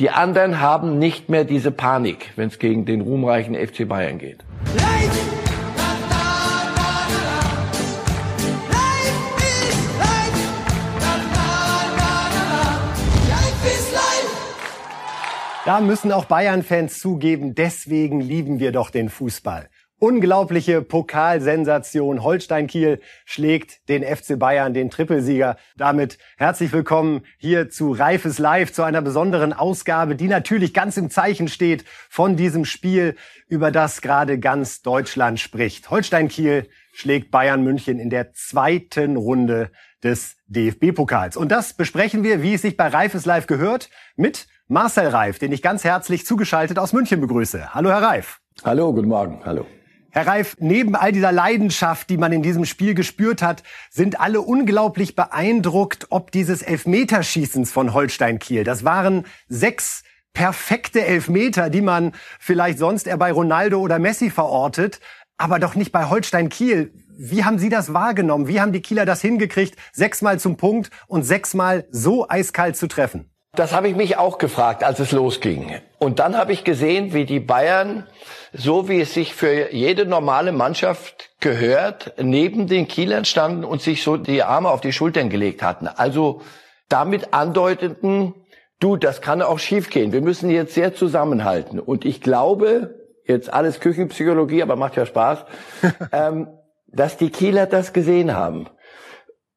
Die anderen haben nicht mehr diese Panik, wenn es gegen den ruhmreichen FC Bayern geht. Da müssen auch Bayern-Fans zugeben, deswegen lieben wir doch den Fußball. Unglaubliche Pokalsensation. Holstein Kiel schlägt den FC Bayern, den Trippelsieger. Damit herzlich willkommen hier zu Reifes Live, zu einer besonderen Ausgabe, die natürlich ganz im Zeichen steht von diesem Spiel, über das gerade ganz Deutschland spricht. Holstein Kiel schlägt Bayern München in der zweiten Runde des DFB-Pokals. Und das besprechen wir, wie es sich bei Reifes Live gehört, mit Marcel Reif, den ich ganz herzlich zugeschaltet aus München begrüße. Hallo, Herr Reif. Hallo, guten Morgen. Hallo. Herr Reif, neben all dieser Leidenschaft, die man in diesem Spiel gespürt hat, sind alle unglaublich beeindruckt, ob dieses Elfmeterschießens von Holstein Kiel. Das waren sechs perfekte Elfmeter, die man vielleicht sonst eher bei Ronaldo oder Messi verortet, aber doch nicht bei Holstein Kiel. Wie haben Sie das wahrgenommen? Wie haben die Kieler das hingekriegt, sechsmal zum Punkt und sechsmal so eiskalt zu treffen? Das habe ich mich auch gefragt, als es losging. Und dann habe ich gesehen, wie die Bayern, so wie es sich für jede normale Mannschaft gehört, neben den Kielern standen und sich so die Arme auf die Schultern gelegt hatten. Also damit andeuteten, du, das kann auch schiefgehen. Wir müssen jetzt sehr zusammenhalten. Und ich glaube, jetzt alles Küchenpsychologie, aber macht ja Spaß, ähm, dass die Kieler das gesehen haben.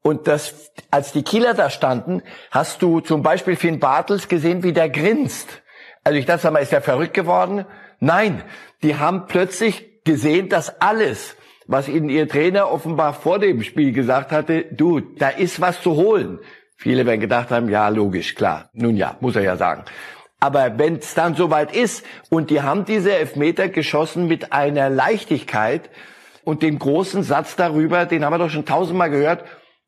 Und das, als die Kieler da standen, hast du zum Beispiel Finn Bartels gesehen, wie der grinst. Also ich dachte mal, ist der verrückt geworden? Nein, die haben plötzlich gesehen, dass alles, was ihnen ihr Trainer offenbar vor dem Spiel gesagt hatte, du, da ist was zu holen. Viele werden gedacht haben, ja, logisch, klar. Nun ja, muss er ja sagen. Aber wenn es dann soweit ist und die haben diese Elfmeter geschossen mit einer Leichtigkeit und den großen Satz darüber, den haben wir doch schon tausendmal gehört,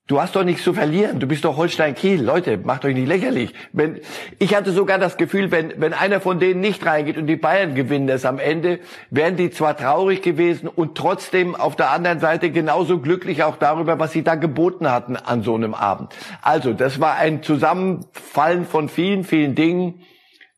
Du hast doch nichts zu verlieren. Du bist doch Holstein Kiel. Leute, macht euch nicht lächerlich. Wenn, ich hatte sogar das Gefühl, wenn, wenn einer von denen nicht reingeht und die Bayern gewinnen es am Ende, wären die zwar traurig gewesen und trotzdem auf der anderen Seite genauso glücklich auch darüber, was sie da geboten hatten an so einem Abend. Also, das war ein Zusammenfallen von vielen, vielen Dingen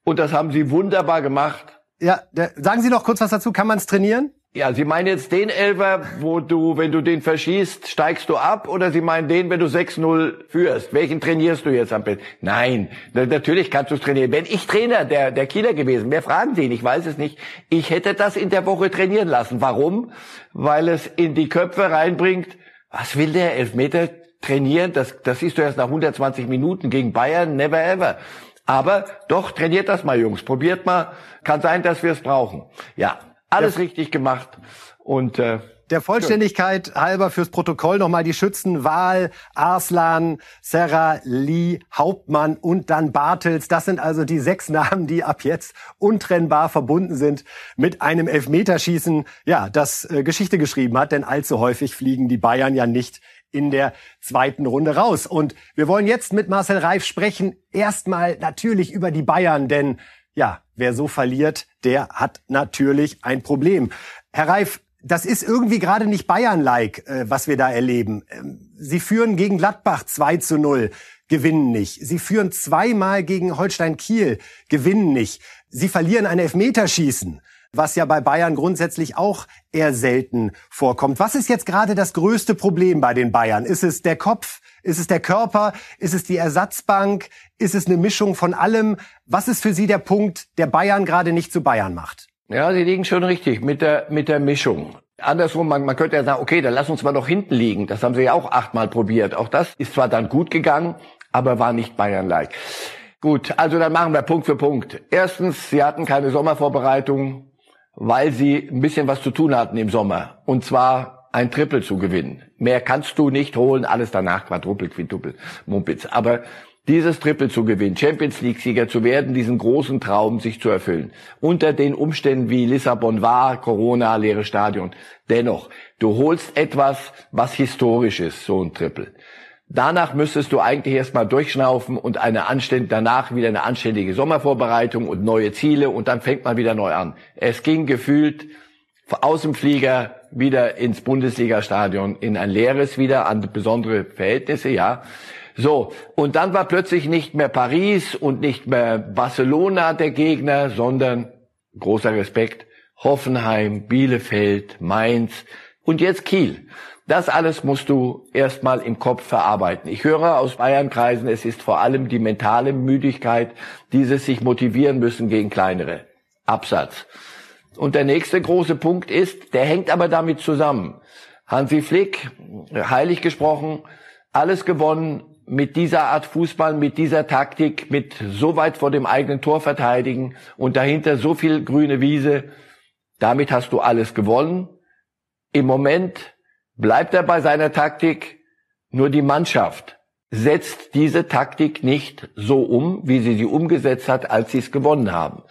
und das haben sie wunderbar gemacht. Ja, der, sagen Sie noch kurz was dazu. Kann man es trainieren? Ja, Sie meinen jetzt den Elfer, wo du, wenn du den verschießt, steigst du ab, oder Sie meinen den, wenn du 6-0 führst? Welchen trainierst du jetzt am besten? Nein, natürlich kannst du es trainieren. Wenn ich Trainer der, der Kieler gewesen wäre, fragen Sie ihn, ich weiß es nicht. Ich hätte das in der Woche trainieren lassen. Warum? Weil es in die Köpfe reinbringt, was will der Elfmeter trainieren? Das, das siehst du erst nach 120 Minuten gegen Bayern, never ever. Aber doch, trainiert das mal, Jungs. Probiert mal. Kann sein, dass wir es brauchen. Ja, alles ja. richtig gemacht. Und äh, der Vollständigkeit schön. halber fürs Protokoll nochmal die Schützen Wahl, Arslan, Serra, Lee, Hauptmann und dann Bartels. Das sind also die sechs Namen, die ab jetzt untrennbar verbunden sind mit einem Elfmeterschießen, ja, das äh, Geschichte geschrieben hat, denn allzu häufig fliegen die Bayern ja nicht in der zweiten Runde raus. Und wir wollen jetzt mit Marcel Reif sprechen. Erstmal natürlich über die Bayern, denn ja, wer so verliert, der hat natürlich ein Problem. Herr Reif, das ist irgendwie gerade nicht Bayern-like, äh, was wir da erleben. Ähm, Sie führen gegen Gladbach 2 zu 0, gewinnen nicht. Sie führen zweimal gegen Holstein Kiel, gewinnen nicht. Sie verlieren ein Elfmeterschießen, was ja bei Bayern grundsätzlich auch eher selten vorkommt. Was ist jetzt gerade das größte Problem bei den Bayern? Ist es der Kopf? Ist es der Körper? Ist es die Ersatzbank? Ist es eine Mischung von allem? Was ist für Sie der Punkt, der Bayern gerade nicht zu Bayern macht? Ja, Sie liegen schon richtig mit der, mit der Mischung. Andersrum, man, man könnte ja sagen, okay, dann lass uns mal doch hinten liegen. Das haben sie ja auch achtmal probiert. Auch das ist zwar dann gut gegangen, aber war nicht Bayern-like. Gut, also dann machen wir Punkt für Punkt. Erstens, sie hatten keine Sommervorbereitung, weil sie ein bisschen was zu tun hatten im Sommer. Und zwar ein Triple zu gewinnen. Mehr kannst du nicht holen, alles danach Quadruple, Quintuple, Mumpitz. Aber dieses Triple zu gewinnen, Champions League Sieger zu werden, diesen großen Traum sich zu erfüllen. Unter den Umständen wie Lissabon war, Corona, leere Stadion. Dennoch, du holst etwas, was historisch ist, so ein Triple. Danach müsstest du eigentlich erstmal durchschnaufen und eine anständige, danach wieder eine anständige Sommervorbereitung und neue Ziele und dann fängt man wieder neu an. Es ging gefühlt aus dem Flieger wieder ins Bundesliga-Stadion, in ein leeres wieder, an besondere Verhältnisse, ja. So, und dann war plötzlich nicht mehr Paris und nicht mehr Barcelona der Gegner, sondern, großer Respekt, Hoffenheim, Bielefeld, Mainz und jetzt Kiel. Das alles musst du erstmal im Kopf verarbeiten. Ich höre aus Bayernkreisen, es ist vor allem die mentale Müdigkeit, dieses sich motivieren müssen gegen kleinere. Absatz. Und der nächste große Punkt ist, der hängt aber damit zusammen. Hansi Flick, heilig gesprochen, alles gewonnen mit dieser Art Fußball, mit dieser Taktik, mit so weit vor dem eigenen Tor verteidigen und dahinter so viel grüne Wiese. Damit hast du alles gewonnen. Im Moment bleibt er bei seiner Taktik, nur die Mannschaft setzt diese Taktik nicht so um, wie sie sie umgesetzt hat, als sie es gewonnen haben.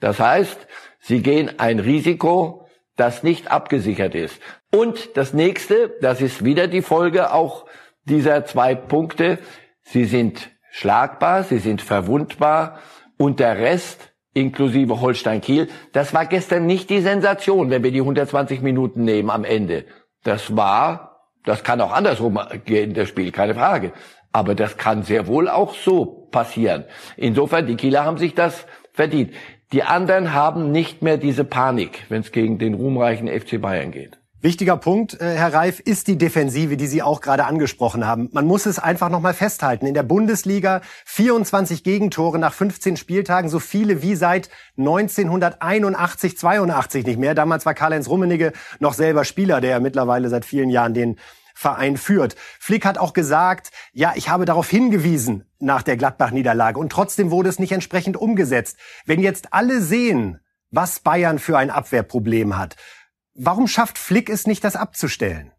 Das heißt, sie gehen ein Risiko, das nicht abgesichert ist. Und das nächste, das ist wieder die Folge auch dieser zwei Punkte, sie sind schlagbar, sie sind verwundbar und der Rest inklusive Holstein Kiel, das war gestern nicht die Sensation, wenn wir die 120 Minuten nehmen am Ende. Das war, das kann auch andersrum gehen, das Spiel, keine Frage. Aber das kann sehr wohl auch so passieren. Insofern, die Kieler haben sich das verdient. Die anderen haben nicht mehr diese Panik, wenn es gegen den ruhmreichen FC Bayern geht. Wichtiger Punkt, äh, Herr Reif, ist die Defensive, die Sie auch gerade angesprochen haben. Man muss es einfach noch mal festhalten. In der Bundesliga 24 Gegentore nach 15 Spieltagen, so viele wie seit 1981, 82 nicht mehr. Damals war Karl-Heinz Rummenigge noch selber Spieler, der ja mittlerweile seit vielen Jahren den Verein führt. Flick hat auch gesagt, ja, ich habe darauf hingewiesen nach der Gladbach-Niederlage und trotzdem wurde es nicht entsprechend umgesetzt. Wenn jetzt alle sehen, was Bayern für ein Abwehrproblem hat, Warum schafft Flick es nicht, das abzustellen?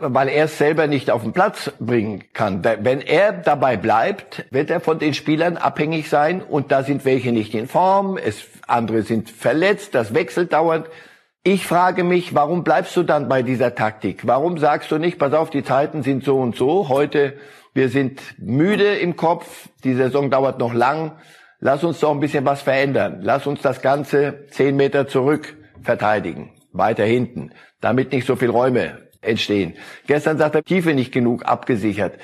Weil er es selber nicht auf den Platz bringen kann. Wenn er dabei bleibt, wird er von den Spielern abhängig sein und da sind welche nicht in Form, es, andere sind verletzt, das wechselt dauernd. Ich frage mich, warum bleibst du dann bei dieser Taktik? Warum sagst du nicht, pass auf, die Zeiten sind so und so, heute, wir sind müde im Kopf, die Saison dauert noch lang, lass uns doch ein bisschen was verändern. Lass uns das Ganze zehn Meter zurück verteidigen weiter hinten, damit nicht so viel Räume entstehen. Gestern sagt er, Tiefe nicht genug abgesichert.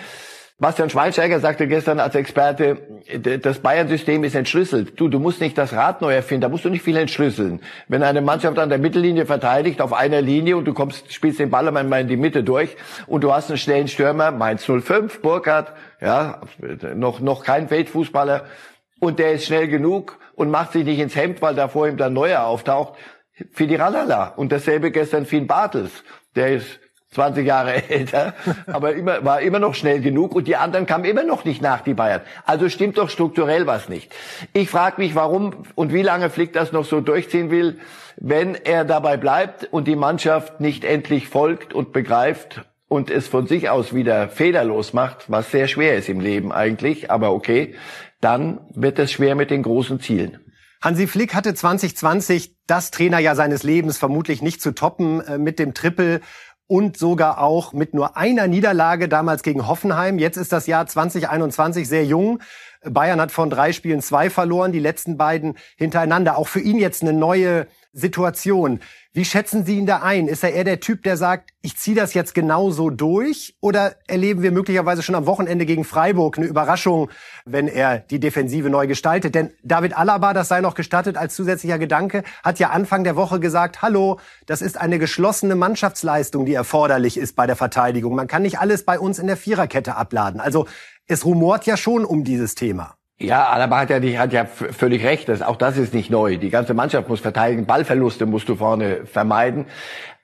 Bastian Schweinsteiger sagte gestern als Experte, das Bayern-System ist entschlüsselt. Du, du musst nicht das Rad neu erfinden, da musst du nicht viel entschlüsseln. Wenn eine Mannschaft an der Mittellinie verteidigt, auf einer Linie und du kommst, spielst den Ball einmal in die Mitte durch und du hast einen schnellen Stürmer, Mainz 05, Burkhardt, ja, noch, noch kein Weltfußballer und der ist schnell genug und macht sich nicht ins Hemd, weil da vor ihm dann Neuer auftaucht, Fidiralala. Und dasselbe gestern Finn Bartels. Der ist 20 Jahre älter, aber immer, war immer noch schnell genug und die anderen kamen immer noch nicht nach, die Bayern. Also stimmt doch strukturell was nicht. Ich frage mich, warum und wie lange Flick das noch so durchziehen will, wenn er dabei bleibt und die Mannschaft nicht endlich folgt und begreift und es von sich aus wieder federlos macht, was sehr schwer ist im Leben eigentlich, aber okay, dann wird es schwer mit den großen Zielen. Hansi Flick hatte 2020 das Trainerjahr seines Lebens vermutlich nicht zu toppen äh, mit dem Triple und sogar auch mit nur einer Niederlage damals gegen Hoffenheim. Jetzt ist das Jahr 2021 sehr jung. Bayern hat von drei Spielen zwei verloren, die letzten beiden hintereinander. Auch für ihn jetzt eine neue Situation. Wie schätzen Sie ihn da ein? Ist er eher der Typ, der sagt, ich ziehe das jetzt genauso durch? Oder erleben wir möglicherweise schon am Wochenende gegen Freiburg eine Überraschung, wenn er die Defensive neu gestaltet? Denn David Alaba, das sei noch gestattet als zusätzlicher Gedanke, hat ja Anfang der Woche gesagt, hallo, das ist eine geschlossene Mannschaftsleistung, die erforderlich ist bei der Verteidigung. Man kann nicht alles bei uns in der Viererkette abladen. Also es rumort ja schon um dieses Thema. Ja, Alaba hat ja, die, hat ja völlig recht. Das, auch das ist nicht neu. Die ganze Mannschaft muss verteidigen. Ballverluste musst du vorne vermeiden.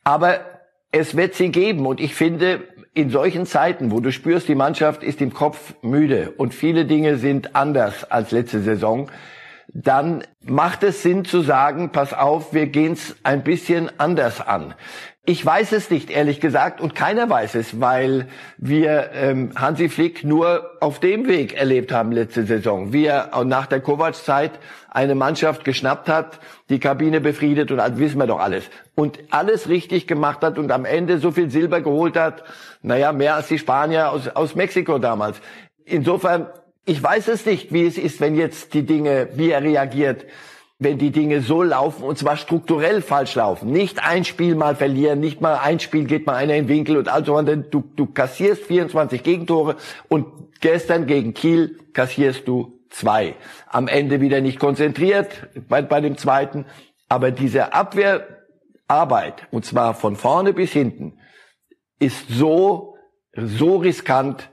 Aber es wird sie geben. Und ich finde, in solchen Zeiten, wo du spürst, die Mannschaft ist im Kopf müde und viele Dinge sind anders als letzte Saison, dann macht es Sinn zu sagen, pass auf, wir gehen's ein bisschen anders an. Ich weiß es nicht, ehrlich gesagt, und keiner weiß es, weil wir ähm, Hansi Flick nur auf dem Weg erlebt haben letzte Saison. Wie er nach der Kovac-Zeit eine Mannschaft geschnappt hat, die Kabine befriedet und das wissen wir doch alles. Und alles richtig gemacht hat und am Ende so viel Silber geholt hat, naja, mehr als die Spanier aus, aus Mexiko damals. Insofern, ich weiß es nicht, wie es ist, wenn jetzt die Dinge, wie er reagiert. Wenn die Dinge so laufen und zwar strukturell falsch laufen. Nicht ein Spiel mal verlieren, nicht mal ein Spiel geht mal einer in den Winkel und also du, du kassierst 24 Gegentore und gestern gegen Kiel kassierst du zwei. Am Ende wieder nicht konzentriert bei, bei dem zweiten. Aber diese Abwehrarbeit, und zwar von vorne bis hinten, ist so, so riskant,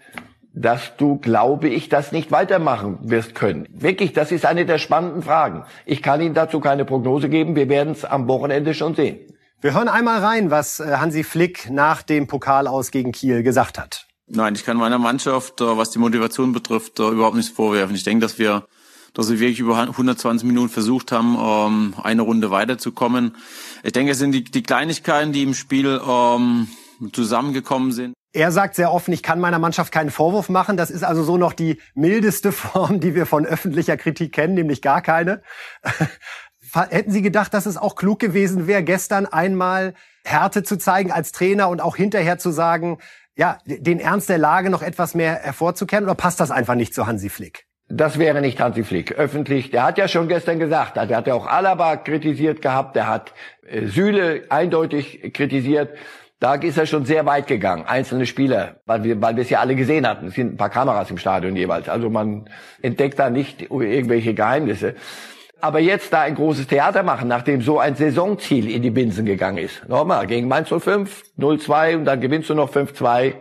dass du, glaube ich, das nicht weitermachen wirst können. Wirklich, das ist eine der spannenden Fragen. Ich kann Ihnen dazu keine Prognose geben. Wir werden es am Wochenende schon sehen. Wir hören einmal rein, was äh, Hansi Flick nach dem Pokal aus gegen Kiel gesagt hat. Nein, ich kann meiner Mannschaft, äh, was die Motivation betrifft, äh, überhaupt nichts vorwerfen. Ich denke, dass wir, dass wir wirklich über 120 Minuten versucht haben, ähm, eine Runde weiterzukommen. Ich denke, es sind die, die Kleinigkeiten, die im Spiel ähm, zusammengekommen sind. Er sagt sehr offen, ich kann meiner Mannschaft keinen Vorwurf machen. Das ist also so noch die mildeste Form, die wir von öffentlicher Kritik kennen, nämlich gar keine. Hätten Sie gedacht, dass es auch klug gewesen wäre, gestern einmal Härte zu zeigen als Trainer und auch hinterher zu sagen, ja, den Ernst der Lage noch etwas mehr hervorzukehren oder passt das einfach nicht zu Hansi Flick? Das wäre nicht Hansi Flick. Öffentlich, der hat ja schon gestern gesagt, der hat ja auch Alaba kritisiert gehabt, der hat äh, Süle eindeutig kritisiert. Da ist er schon sehr weit gegangen, einzelne Spieler, weil wir, weil wir es ja alle gesehen hatten. Es sind ein paar Kameras im Stadion jeweils. Also man entdeckt da nicht irgendwelche Geheimnisse. Aber jetzt da ein großes Theater machen, nachdem so ein Saisonziel in die Binsen gegangen ist. Nochmal, gegen Mainz 05, 0-2 und dann gewinnst du noch 5-2.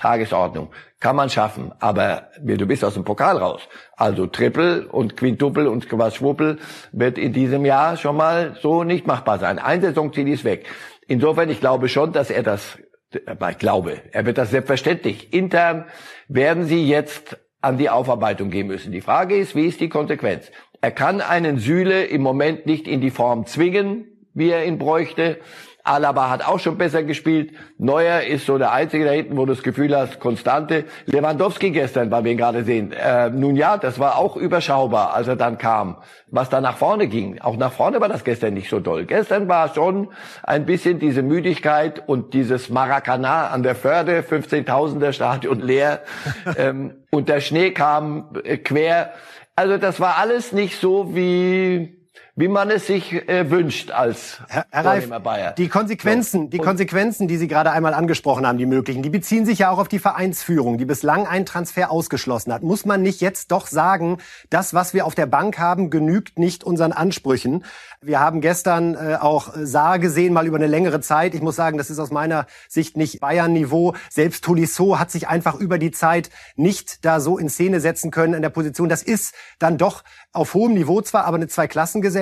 Tagesordnung. Kann man schaffen. Aber du bist aus dem Pokal raus. Also Triple und Quintuple und Schwuppel wird in diesem Jahr schon mal so nicht machbar sein. Ein Saisonziel ist weg. Insofern, ich glaube schon, dass er das, ich glaube, er wird das selbstverständlich. Intern werden sie jetzt an die Aufarbeitung gehen müssen. Die Frage ist, wie ist die Konsequenz? Er kann einen Süle im Moment nicht in die Form zwingen, wie er ihn bräuchte. Alaba hat auch schon besser gespielt. Neuer ist so der Einzige da hinten, wo du das Gefühl hast, Konstante. Lewandowski gestern, weil wir ihn gerade sehen. Äh, nun ja, das war auch überschaubar, als er dann kam. Was da nach vorne ging. Auch nach vorne war das gestern nicht so doll. Gestern war schon ein bisschen diese Müdigkeit und dieses Maracana an der Förde, 15.000er Stadion leer. ähm, und der Schnee kam äh, quer. Also das war alles nicht so wie wie man es sich äh, wünscht als Herr, Herr Reif, Bayer. Die Konsequenzen, die Konsequenzen, die Sie gerade einmal angesprochen haben, die möglichen, die beziehen sich ja auch auf die Vereinsführung, die bislang einen Transfer ausgeschlossen hat. Muss man nicht jetzt doch sagen, das, was wir auf der Bank haben, genügt nicht unseren Ansprüchen? Wir haben gestern äh, auch Saar gesehen, mal über eine längere Zeit. Ich muss sagen, das ist aus meiner Sicht nicht Bayern-Niveau. Selbst Tolisso hat sich einfach über die Zeit nicht da so in Szene setzen können in der Position. Das ist dann doch auf hohem Niveau zwar, aber eine Zweiklassengesellschaft.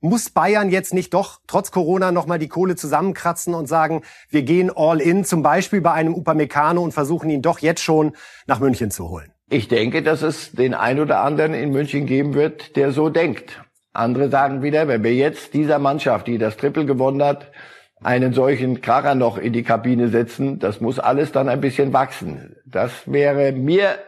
Muss Bayern jetzt nicht doch trotz Corona nochmal die Kohle zusammenkratzen und sagen, wir gehen all in, zum Beispiel bei einem Upamecano und versuchen ihn doch jetzt schon nach München zu holen? Ich denke, dass es den ein oder anderen in München geben wird, der so denkt. Andere sagen wieder, wenn wir jetzt dieser Mannschaft, die das Triple gewonnen hat, einen solchen Kracher noch in die Kabine setzen, das muss alles dann ein bisschen wachsen. Das wäre mir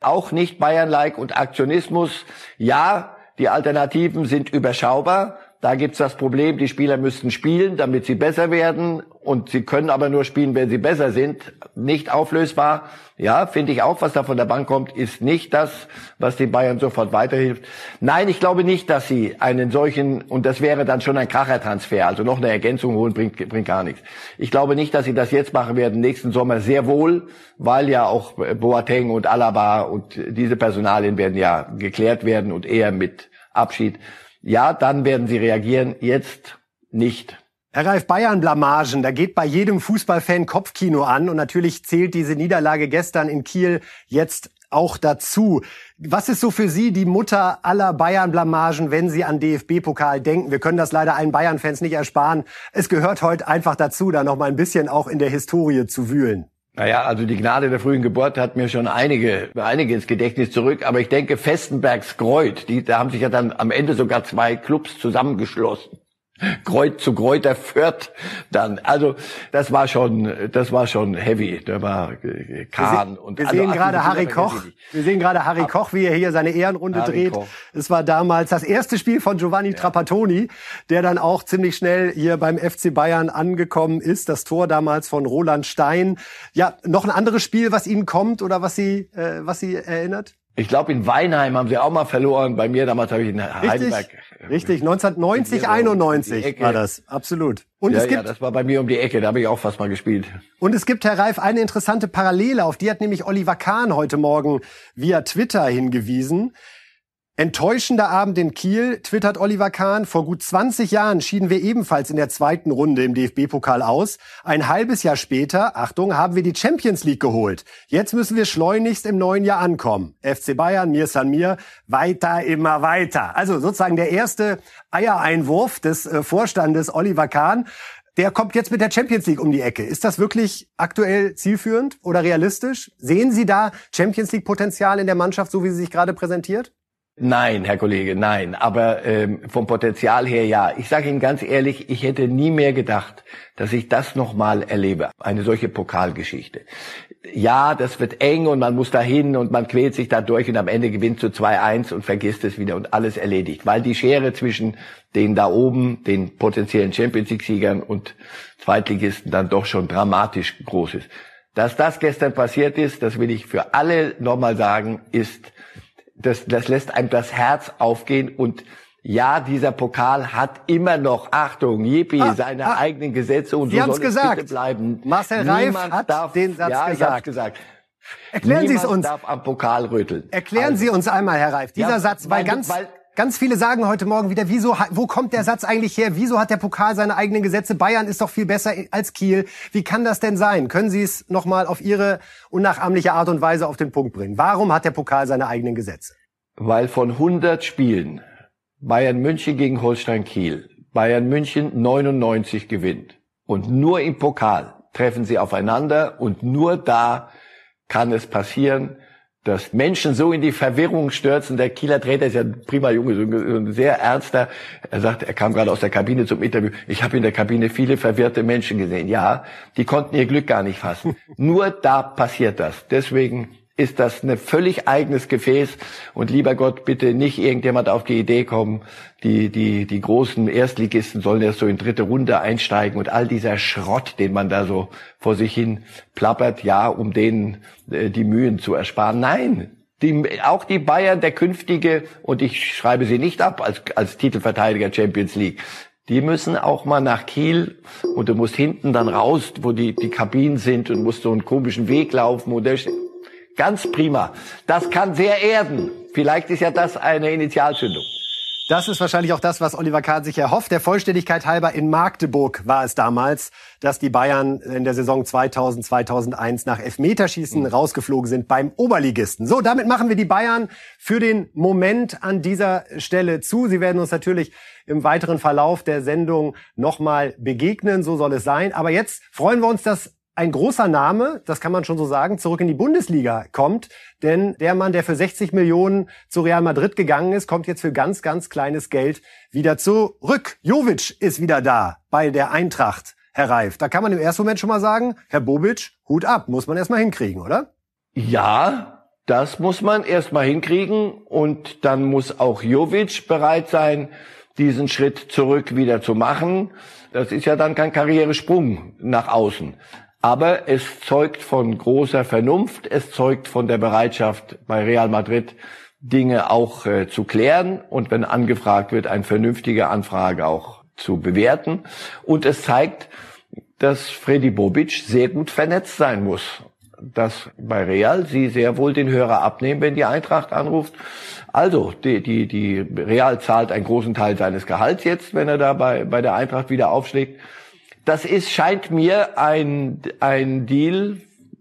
auch nicht Bayern-like und Aktionismus. Ja, die Alternativen sind überschaubar, da gibt's das Problem, die Spieler müssten spielen, damit sie besser werden. Und sie können aber nur spielen, wenn sie besser sind. Nicht auflösbar. Ja, finde ich auch, was da von der Bank kommt, ist nicht das, was den Bayern sofort weiterhilft. Nein, ich glaube nicht, dass sie einen solchen, und das wäre dann schon ein Krachertransfer, also noch eine Ergänzung holen, bringt, bringt gar nichts. Ich glaube nicht, dass sie das jetzt machen werden, nächsten Sommer sehr wohl, weil ja auch Boateng und Alaba und diese Personalien werden ja geklärt werden und eher mit Abschied ja, dann werden sie reagieren, jetzt nicht. Herr Ralf, Bayern-Blamagen, da geht bei jedem Fußballfan Kopfkino an und natürlich zählt diese Niederlage gestern in Kiel jetzt auch dazu. Was ist so für Sie die Mutter aller Bayern-Blamagen, wenn Sie an DFB-Pokal denken? Wir können das leider allen Bayern-Fans nicht ersparen. Es gehört heute einfach dazu, da noch mal ein bisschen auch in der Historie zu wühlen. Naja, also die Gnade der frühen Geburt hat mir schon einige, einige ins Gedächtnis zurück. Aber ich denke, Festenbergs Greuth, die, da haben sich ja dann am Ende sogar zwei Clubs zusammengeschlossen. Kreuz zu Kräuter Fürth dann. Also das war schon, das war schon heavy. Da war äh, Kahn wir und wir also, sehen gerade Harry Koch. Wir sehen gerade Harry Koch, wie er hier seine Ehrenrunde Harry dreht. Es war damals das erste Spiel von Giovanni ja. Trapattoni, der dann auch ziemlich schnell hier beim FC Bayern angekommen ist. Das Tor damals von Roland Stein. Ja, noch ein anderes Spiel, was Ihnen kommt oder was Sie, äh, was Sie erinnert? Ich glaube, in Weinheim haben sie auch mal verloren. Bei mir damals habe ich in Heidelberg, Richtig, 1990, 91 war das, absolut. Und ja, es gibt, ja, das war bei mir um die Ecke, da habe ich auch fast mal gespielt. Und es gibt, Herr Reif, eine interessante Parallele, auf die hat nämlich Oliver Kahn heute Morgen via Twitter hingewiesen. Enttäuschender Abend in Kiel, twittert Oliver Kahn. Vor gut 20 Jahren schieden wir ebenfalls in der zweiten Runde im DFB-Pokal aus. Ein halbes Jahr später, Achtung, haben wir die Champions League geholt. Jetzt müssen wir schleunigst im neuen Jahr ankommen. FC Bayern, Mir San Mir, weiter, immer weiter. Also sozusagen der erste Eiereinwurf des äh, Vorstandes Oliver Kahn. Der kommt jetzt mit der Champions League um die Ecke. Ist das wirklich aktuell zielführend oder realistisch? Sehen Sie da Champions League Potenzial in der Mannschaft, so wie sie sich gerade präsentiert? Nein, Herr Kollege, nein. Aber ähm, vom Potenzial her ja. Ich sage Ihnen ganz ehrlich, ich hätte nie mehr gedacht, dass ich das nochmal erlebe. Eine solche Pokalgeschichte. Ja, das wird eng und man muss dahin und man quält sich da durch und am Ende gewinnt zu 2-1 und vergisst es wieder und alles erledigt. Weil die Schere zwischen den da oben, den potenziellen Champions League-Siegern und Zweitligisten dann doch schon dramatisch groß ist. Dass das gestern passiert ist, das will ich für alle nochmal sagen, ist das, das lässt einem das Herz aufgehen und ja, dieser Pokal hat immer noch, Achtung, Yippie, ah, seine ah, eigenen Gesetze und Sie so soll gesagt. bitte bleiben. Marcel Reif Niemand hat darf, den Satz ja, gesagt. gesagt. Erklären Niemand Sie es uns. darf am Pokal rütteln. Erklären also, Sie uns einmal, Herr Reif, dieser ja, Satz, weil, weil ganz, weil, Ganz viele sagen heute Morgen wieder, wieso, wo kommt der Satz eigentlich her? Wieso hat der Pokal seine eigenen Gesetze? Bayern ist doch viel besser als Kiel. Wie kann das denn sein? Können Sie es nochmal auf Ihre unnachahmliche Art und Weise auf den Punkt bringen? Warum hat der Pokal seine eigenen Gesetze? weil von 100 Spielen Bayern München gegen Holstein Kiel Bayern München 99 gewinnt und nur im Pokal treffen sie aufeinander und nur da kann es passieren, dass Menschen so in die Verwirrung stürzen. Der Kieler Trainer ist ja ein prima Junge, so ein sehr ernster. Er sagt, er kam gerade aus der Kabine zum Interview. Ich habe in der Kabine viele verwirrte Menschen gesehen. Ja, die konnten ihr Glück gar nicht fassen. Nur da passiert das. Deswegen ist das ein völlig eigenes Gefäß. Und lieber Gott, bitte nicht irgendjemand auf die Idee kommen, die, die, die großen Erstligisten sollen erst so in dritte Runde einsteigen und all dieser Schrott, den man da so vor sich hin plappert, ja, um denen äh, die Mühen zu ersparen. Nein, die, auch die Bayern, der künftige, und ich schreibe sie nicht ab als, als Titelverteidiger Champions League, die müssen auch mal nach Kiel und du musst hinten dann raus, wo die, die Kabinen sind und musst so einen komischen Weg laufen und der Ganz prima. Das kann sehr erden. Vielleicht ist ja das eine Initialzündung. Das ist wahrscheinlich auch das, was Oliver Kahn sich erhofft. Der Vollständigkeit halber in Magdeburg war es damals, dass die Bayern in der Saison 2000, 2001 nach Elfmeterschießen mhm. rausgeflogen sind beim Oberligisten. So, damit machen wir die Bayern für den Moment an dieser Stelle zu. Sie werden uns natürlich im weiteren Verlauf der Sendung nochmal begegnen. So soll es sein. Aber jetzt freuen wir uns, dass ein großer Name, das kann man schon so sagen, zurück in die Bundesliga kommt. Denn der Mann, der für 60 Millionen zu Real Madrid gegangen ist, kommt jetzt für ganz, ganz kleines Geld wieder zurück. Jovic ist wieder da bei der Eintracht, Herr Reif. Da kann man im ersten Moment schon mal sagen, Herr Bobic, Hut ab, muss man erstmal hinkriegen, oder? Ja, das muss man erstmal hinkriegen und dann muss auch Jovic bereit sein, diesen Schritt zurück wieder zu machen. Das ist ja dann kein Karrieresprung nach außen. Aber es zeugt von großer Vernunft, es zeugt von der Bereitschaft bei Real Madrid, Dinge auch äh, zu klären und wenn angefragt wird, eine vernünftige Anfrage auch zu bewerten. Und es zeigt, dass Freddy Bobic sehr gut vernetzt sein muss. Dass bei Real sie sehr wohl den Hörer abnehmen, wenn die Eintracht anruft. Also, die, die, die Real zahlt einen großen Teil seines Gehalts jetzt, wenn er da bei, bei der Eintracht wieder aufschlägt das ist, scheint mir ein, ein Deal,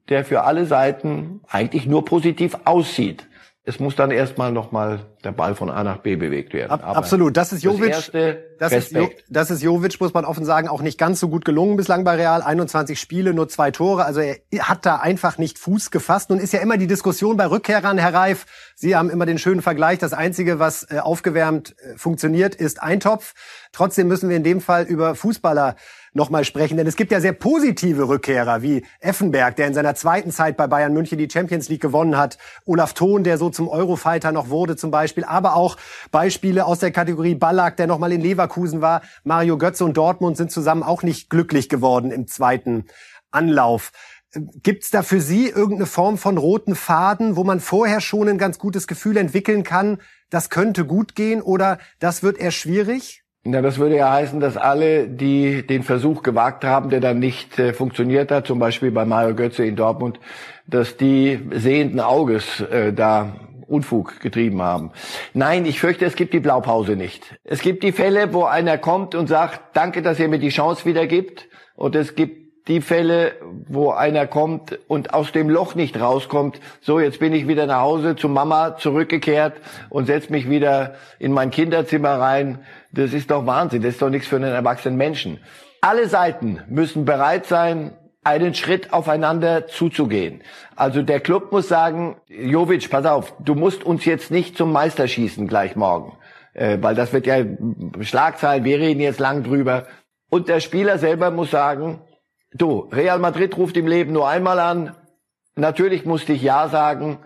der für alle Seiten eigentlich nur positiv aussieht. Es muss dann erstmal nochmal der Ball von A nach B bewegt werden. Ab, absolut. Das ist Jovic. Das, das, ist, das ist Jovic, muss man offen sagen, auch nicht ganz so gut gelungen bislang bei Real. 21 Spiele, nur zwei Tore. Also er hat da einfach nicht Fuß gefasst. Nun ist ja immer die Diskussion bei Rückkehrern, Herr Reif. Sie haben immer den schönen Vergleich. Das Einzige, was äh, aufgewärmt äh, funktioniert, ist Eintopf. Trotzdem müssen wir in dem Fall über Fußballer nochmal sprechen. Denn es gibt ja sehr positive Rückkehrer wie Effenberg, der in seiner zweiten Zeit bei Bayern München die Champions League gewonnen hat. Olaf Thon, der so zum Eurofighter noch wurde zum Beispiel. Aber auch Beispiele aus der Kategorie Ballack, der nochmal in Leverkusen war. Mario Götze und Dortmund sind zusammen auch nicht glücklich geworden im zweiten Anlauf. Gibt's da für Sie irgendeine Form von roten Faden, wo man vorher schon ein ganz gutes Gefühl entwickeln kann, das könnte gut gehen oder das wird eher schwierig? Na, das würde ja heißen, dass alle, die den Versuch gewagt haben, der dann nicht äh, funktioniert hat, zum Beispiel bei Mario Götze in Dortmund, dass die sehenden Auges äh, da Unfug getrieben haben. Nein, ich fürchte, es gibt die Blaupause nicht. Es gibt die Fälle, wo einer kommt und sagt, danke, dass ihr mir die Chance wieder gibt. Und es gibt die Fälle, wo einer kommt und aus dem Loch nicht rauskommt, so jetzt bin ich wieder nach Hause zu Mama zurückgekehrt und setze mich wieder in mein Kinderzimmer rein. Das ist doch Wahnsinn, das ist doch nichts für einen erwachsenen Menschen. Alle Seiten müssen bereit sein, einen Schritt aufeinander zuzugehen. Also der Club muss sagen, Jovic, pass auf, du musst uns jetzt nicht zum Meister schießen gleich morgen, äh, weil das wird ja Schlagzeilen, wir reden jetzt lang drüber. Und der Spieler selber muss sagen, Du, Real Madrid ruft im Leben nur einmal an. Natürlich musste ich Ja sagen,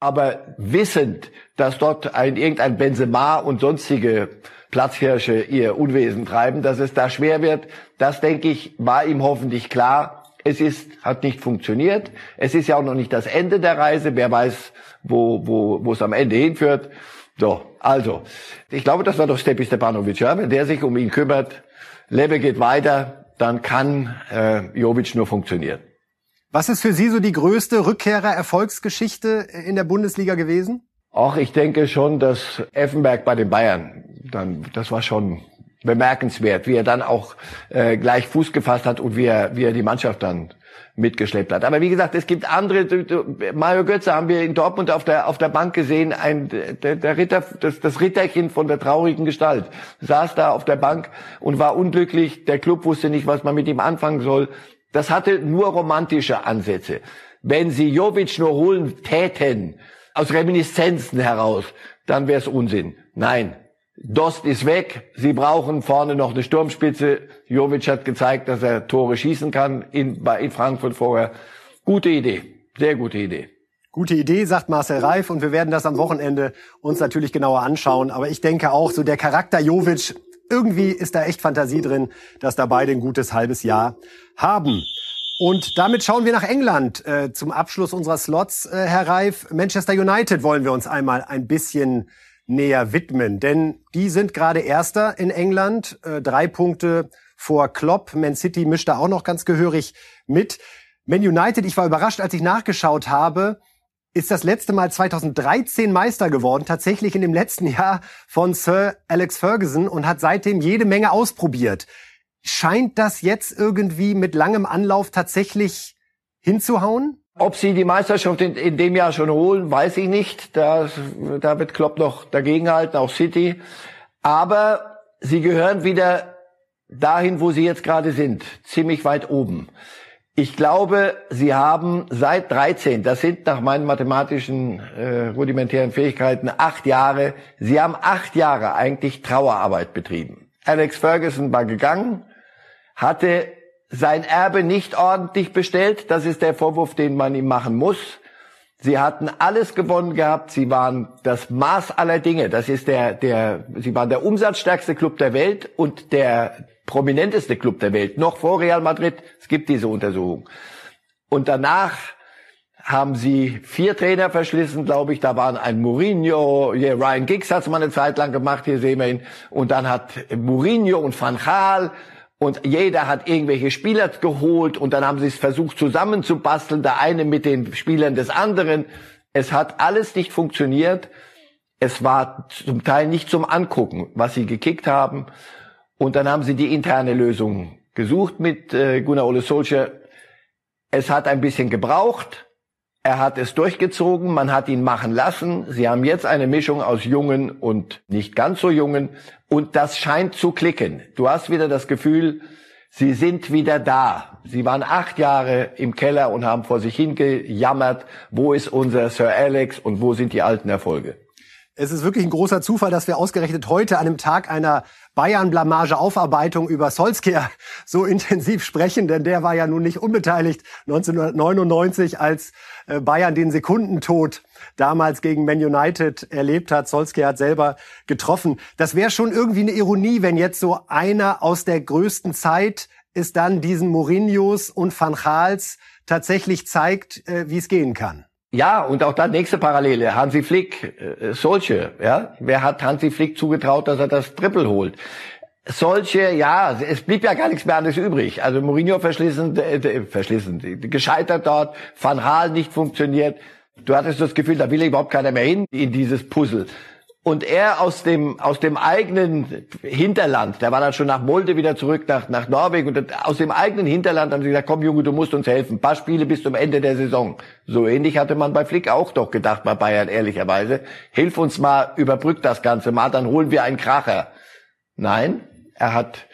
aber wissend, dass dort ein, irgendein Benzema und sonstige Platzhirsche ihr Unwesen treiben, dass es da schwer wird, das denke ich, war ihm hoffentlich klar. Es ist, hat nicht funktioniert. Es ist ja auch noch nicht das Ende der Reise. Wer weiß, wo, wo, wo es am Ende hinführt. So, also, ich glaube, das war doch Stepi Stepanovic, ja? Wenn der sich um ihn kümmert, Lebe geht weiter, dann kann äh, Jovic nur funktionieren. Was ist für Sie so die größte Rückkehrer-Erfolgsgeschichte in der Bundesliga gewesen? Ach, ich denke schon, dass Effenberg bei den Bayern, dann, das war schon bemerkenswert, wie er dann auch äh, gleich Fuß gefasst hat und wie er, wie er die Mannschaft dann mitgeschleppt hat. Aber wie gesagt, es gibt andere. Mario Götze haben wir in Dortmund auf der auf der Bank gesehen, ein der, der Ritter, das, das Ritterchen von der traurigen Gestalt, saß da auf der Bank und war unglücklich. Der Club wusste nicht, was man mit ihm anfangen soll. Das hatte nur romantische Ansätze. Wenn sie Jovic nur holen täten, aus Reminiszenzen heraus, dann wäre es Unsinn. Nein, Dost ist weg. Sie brauchen vorne noch eine Sturmspitze. Jovic hat gezeigt, dass er Tore schießen kann in, in Frankfurt vorher. Gute Idee. Sehr gute Idee. Gute Idee, sagt Marcel Reif, und wir werden das am Wochenende uns natürlich genauer anschauen. Aber ich denke auch, so der Charakter Jovic, irgendwie ist da echt Fantasie drin, dass da beide ein gutes halbes Jahr haben. Und damit schauen wir nach England äh, zum Abschluss unserer Slots, äh, Herr Reif. Manchester United wollen wir uns einmal ein bisschen näher widmen. Denn die sind gerade Erster in England, äh, drei Punkte vor Klopp. Man City mischt da auch noch ganz gehörig mit. Man United, ich war überrascht, als ich nachgeschaut habe, ist das letzte Mal 2013 Meister geworden, tatsächlich in dem letzten Jahr von Sir Alex Ferguson und hat seitdem jede Menge ausprobiert. Scheint das jetzt irgendwie mit langem Anlauf tatsächlich hinzuhauen? Ob sie die Meisterschaft in, in, dem Jahr schon holen, weiß ich nicht. Da, da wird Klopp noch dagegenhalten, auch City. Aber sie gehören wieder dahin, wo sie jetzt gerade sind, ziemlich weit oben. Ich glaube, sie haben seit 13, das sind nach meinen mathematischen äh, rudimentären Fähigkeiten acht Jahre, sie haben acht Jahre eigentlich Trauerarbeit betrieben. Alex Ferguson war gegangen, hatte sein Erbe nicht ordentlich bestellt. Das ist der Vorwurf, den man ihm machen muss. Sie hatten alles gewonnen gehabt. Sie waren das Maß aller Dinge. Das ist der, der, sie waren der umsatzstärkste Club der Welt und der prominenteste Club der Welt. Noch vor Real Madrid. Es gibt diese Untersuchung. Und danach haben sie vier Trainer verschlissen, glaube ich. Da waren ein Mourinho, yeah, Ryan Giggs hat es mal eine Zeit lang gemacht, hier sehen wir ihn. Und dann hat Mourinho und Van Gaal und jeder hat irgendwelche Spieler geholt und dann haben sie es versucht zusammenzubasteln, der eine mit den Spielern des anderen. Es hat alles nicht funktioniert. Es war zum Teil nicht zum Angucken, was sie gekickt haben. Und dann haben sie die interne Lösung gesucht mit äh, Gunnar Ole Solskjaer. Es hat ein bisschen gebraucht. Er hat es durchgezogen, man hat ihn machen lassen. Sie haben jetzt eine Mischung aus Jungen und nicht ganz so Jungen. Und das scheint zu klicken. Du hast wieder das Gefühl, sie sind wieder da. Sie waren acht Jahre im Keller und haben vor sich hingejammert, wo ist unser Sir Alex und wo sind die alten Erfolge. Es ist wirklich ein großer Zufall, dass wir ausgerechnet heute an einem Tag einer Bayern-Blamage-Aufarbeitung über Solskjaer so intensiv sprechen, denn der war ja nun nicht unbeteiligt 1999, als äh, Bayern den Sekundentod damals gegen Man United erlebt hat. Solskjaer hat selber getroffen. Das wäre schon irgendwie eine Ironie, wenn jetzt so einer aus der größten Zeit es dann diesen Mourinhos und Van Gaals tatsächlich zeigt, äh, wie es gehen kann. Ja, und auch da nächste Parallele. Hansi Flick, äh, solche, ja. Wer hat Hansi Flick zugetraut, dass er das Triple holt? Solche, ja, es blieb ja gar nichts mehr anderes übrig. Also Mourinho verschlissen, äh, verschlissen, gescheitert dort, Van Gaal nicht funktioniert. Du hattest das Gefühl, da will überhaupt keiner mehr hin in dieses Puzzle. Und er aus dem, aus dem eigenen Hinterland, der war dann schon nach Molde wieder zurück, nach, nach Norwegen, und aus dem eigenen Hinterland haben sie gesagt, komm Junge, du musst uns helfen, ein paar Spiele bis zum Ende der Saison. So ähnlich hatte man bei Flick auch doch gedacht, bei Bayern, ehrlicherweise. Hilf uns mal, überbrück das Ganze mal, dann holen wir einen Kracher. Nein, er hat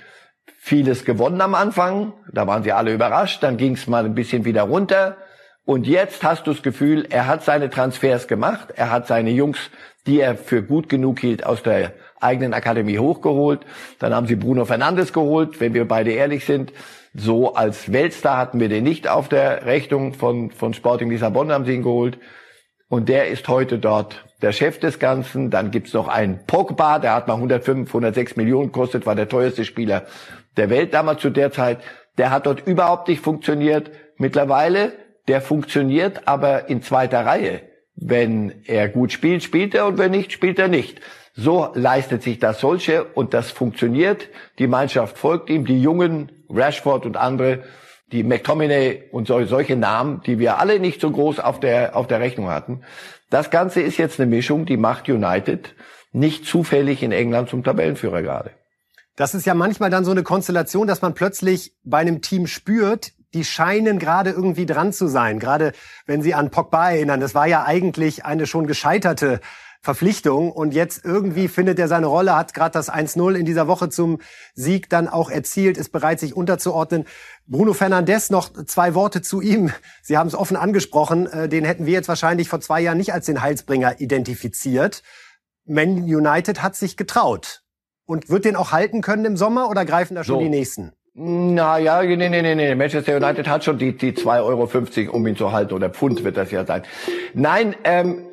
vieles gewonnen am Anfang, da waren sie alle überrascht, dann ging es mal ein bisschen wieder runter. Und jetzt hast du das Gefühl, er hat seine Transfers gemacht, er hat seine Jungs die er für gut genug hielt, aus der eigenen Akademie hochgeholt. Dann haben sie Bruno Fernandes geholt, wenn wir beide ehrlich sind. So als Weltstar hatten wir den nicht auf der Rechnung von, von Sporting Lissabon haben sie ihn geholt. Und der ist heute dort der Chef des Ganzen. Dann gibt's noch einen Pogba, der hat mal 105, 106 Millionen gekostet, war der teuerste Spieler der Welt damals zu der Zeit. Der hat dort überhaupt nicht funktioniert. Mittlerweile, der funktioniert aber in zweiter Reihe. Wenn er gut spielt, spielt er und wenn nicht, spielt er nicht. So leistet sich das solche und das funktioniert. Die Mannschaft folgt ihm, die Jungen, Rashford und andere, die McTominay und solche Namen, die wir alle nicht so groß auf der, auf der Rechnung hatten. Das Ganze ist jetzt eine Mischung, die macht United nicht zufällig in England zum Tabellenführer gerade. Das ist ja manchmal dann so eine Konstellation, dass man plötzlich bei einem Team spürt, die scheinen gerade irgendwie dran zu sein. Gerade wenn Sie an Pogba erinnern, das war ja eigentlich eine schon gescheiterte Verpflichtung und jetzt irgendwie findet er seine Rolle, hat gerade das 1-0 in dieser Woche zum Sieg dann auch erzielt, ist bereit, sich unterzuordnen. Bruno Fernandes, noch zwei Worte zu ihm. Sie haben es offen angesprochen, äh, den hätten wir jetzt wahrscheinlich vor zwei Jahren nicht als den Heilsbringer identifiziert. Man United hat sich getraut und wird den auch halten können im Sommer oder greifen da schon so. die nächsten? Na ja, nee, nee, nee, nee. Manchester United hat schon die, die 2,50 Euro, um ihn zu halten, oder Pfund wird das ja sein. Nein, ähm,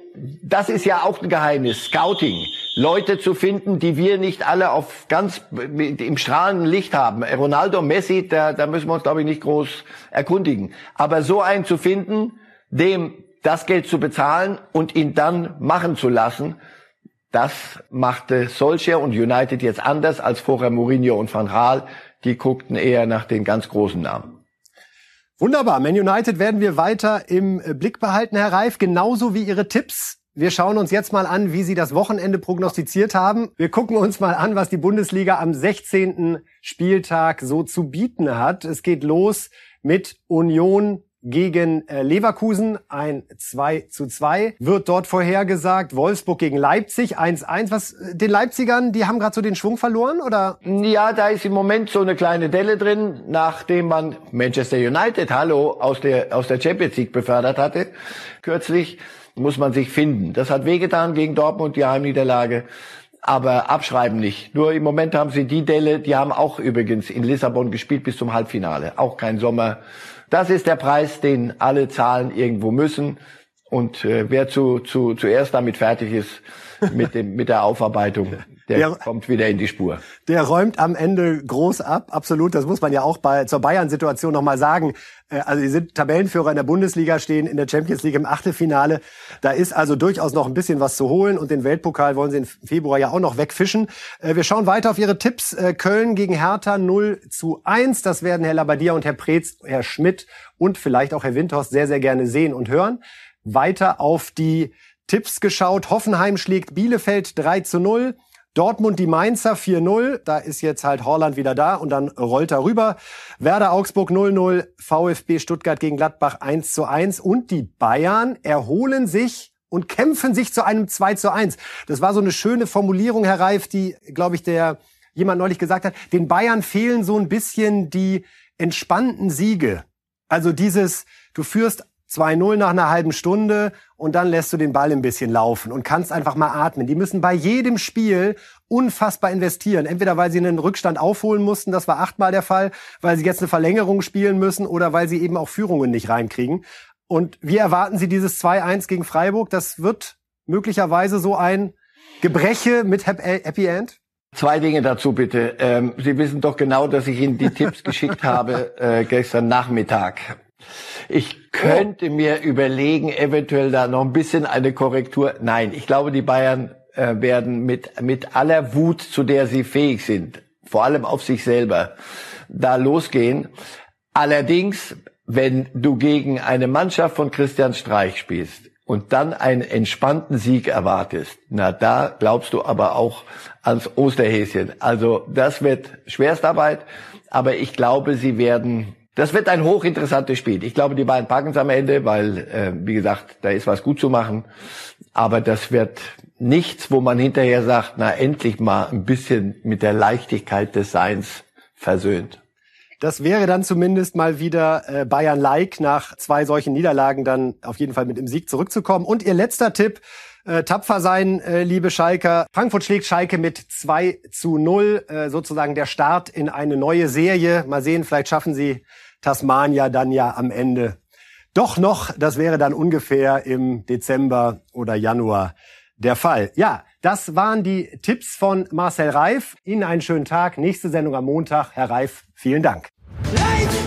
das ist ja auch ein Geheimnis. Scouting. Leute zu finden, die wir nicht alle auf ganz im strahlenden Licht haben. Ronaldo, Messi, da, da müssen wir uns, glaube ich, nicht groß erkundigen. Aber so einen zu finden, dem das Geld zu bezahlen und ihn dann machen zu lassen, das machte Solskjaer und United jetzt anders als vorher Mourinho und Van Gaal die guckten eher nach den ganz großen Namen. Wunderbar. Man United werden wir weiter im Blick behalten, Herr Reif, genauso wie Ihre Tipps. Wir schauen uns jetzt mal an, wie Sie das Wochenende prognostiziert haben. Wir gucken uns mal an, was die Bundesliga am 16. Spieltag so zu bieten hat. Es geht los mit Union gegen äh, Leverkusen ein 2 zu 2 wird dort vorhergesagt. Wolfsburg gegen Leipzig 1-1. Was äh, den Leipzigern, die haben gerade so den Schwung verloren oder? Ja, da ist im Moment so eine kleine Delle drin, nachdem man Manchester United, hallo, aus der aus der Champions League befördert hatte. Kürzlich muss man sich finden. Das hat wehgetan gegen Dortmund die Heimniederlage aber abschreiben nicht. Nur im Moment haben sie die Delle, die haben auch übrigens in Lissabon gespielt bis zum Halbfinale. Auch kein Sommer. Das ist der Preis, den alle zahlen irgendwo müssen. Und äh, wer zu, zu, zuerst damit fertig ist mit, dem, mit der Aufarbeitung, der, der, kommt wieder in die Spur. Der räumt am Ende groß ab, absolut. Das muss man ja auch bei zur Bayern-Situation nochmal sagen. Äh, also sie sind Tabellenführer in der Bundesliga, stehen in der Champions League im Achtelfinale. Da ist also durchaus noch ein bisschen was zu holen und den Weltpokal wollen sie im Februar ja auch noch wegfischen. Äh, wir schauen weiter auf Ihre Tipps. Äh, Köln gegen Hertha 0 zu 1. Das werden Herr Labadia und Herr Preetz, Herr Schmidt und vielleicht auch Herr Windhorst sehr, sehr gerne sehen und hören. Weiter auf die Tipps geschaut. Hoffenheim schlägt Bielefeld 3 zu 0. Dortmund die Mainzer 4-0, da ist jetzt halt Horland wieder da und dann rollt er rüber. Werder Augsburg 0-0, VfB Stuttgart gegen Gladbach 1 zu 1 und die Bayern erholen sich und kämpfen sich zu einem 2 zu 1. Das war so eine schöne Formulierung, Herr Reif, die, glaube ich, der jemand neulich gesagt hat. Den Bayern fehlen so ein bisschen die entspannten Siege. Also dieses, du führst 2-0 nach einer halben Stunde und dann lässt du den Ball ein bisschen laufen und kannst einfach mal atmen. Die müssen bei jedem Spiel unfassbar investieren. Entweder weil sie einen Rückstand aufholen mussten, das war achtmal der Fall, weil sie jetzt eine Verlängerung spielen müssen oder weil sie eben auch Führungen nicht reinkriegen. Und wie erwarten Sie dieses 2-1 gegen Freiburg? Das wird möglicherweise so ein Gebreche mit Happy End? Zwei Dinge dazu bitte. Ähm, Sie wissen doch genau, dass ich Ihnen die Tipps geschickt habe äh, gestern Nachmittag. Ich könnte oh. mir überlegen, eventuell da noch ein bisschen eine Korrektur. Nein, ich glaube, die Bayern äh, werden mit, mit aller Wut, zu der sie fähig sind, vor allem auf sich selber, da losgehen. Allerdings, wenn du gegen eine Mannschaft von Christian Streich spielst und dann einen entspannten Sieg erwartest, na da glaubst du aber auch ans Osterhäschen. Also das wird Schwerstarbeit, aber ich glaube, sie werden das wird ein hochinteressantes Spiel. Ich glaube, die beiden packen es am Ende, weil, äh, wie gesagt, da ist was gut zu machen. Aber das wird nichts, wo man hinterher sagt, na endlich mal ein bisschen mit der Leichtigkeit des Seins versöhnt. Das wäre dann zumindest mal wieder äh, Bayern-like nach zwei solchen Niederlagen dann auf jeden Fall mit dem Sieg zurückzukommen. Und Ihr letzter Tipp, äh, tapfer sein, äh, liebe Schalker. Frankfurt schlägt Schalke mit 2 zu 0, äh, sozusagen der Start in eine neue Serie. Mal sehen, vielleicht schaffen Sie Tasmania dann ja am Ende doch noch. Das wäre dann ungefähr im Dezember oder Januar der Fall. Ja, das waren die Tipps von Marcel Reif. Ihnen einen schönen Tag. Nächste Sendung am Montag. Herr Reif, vielen Dank. Life!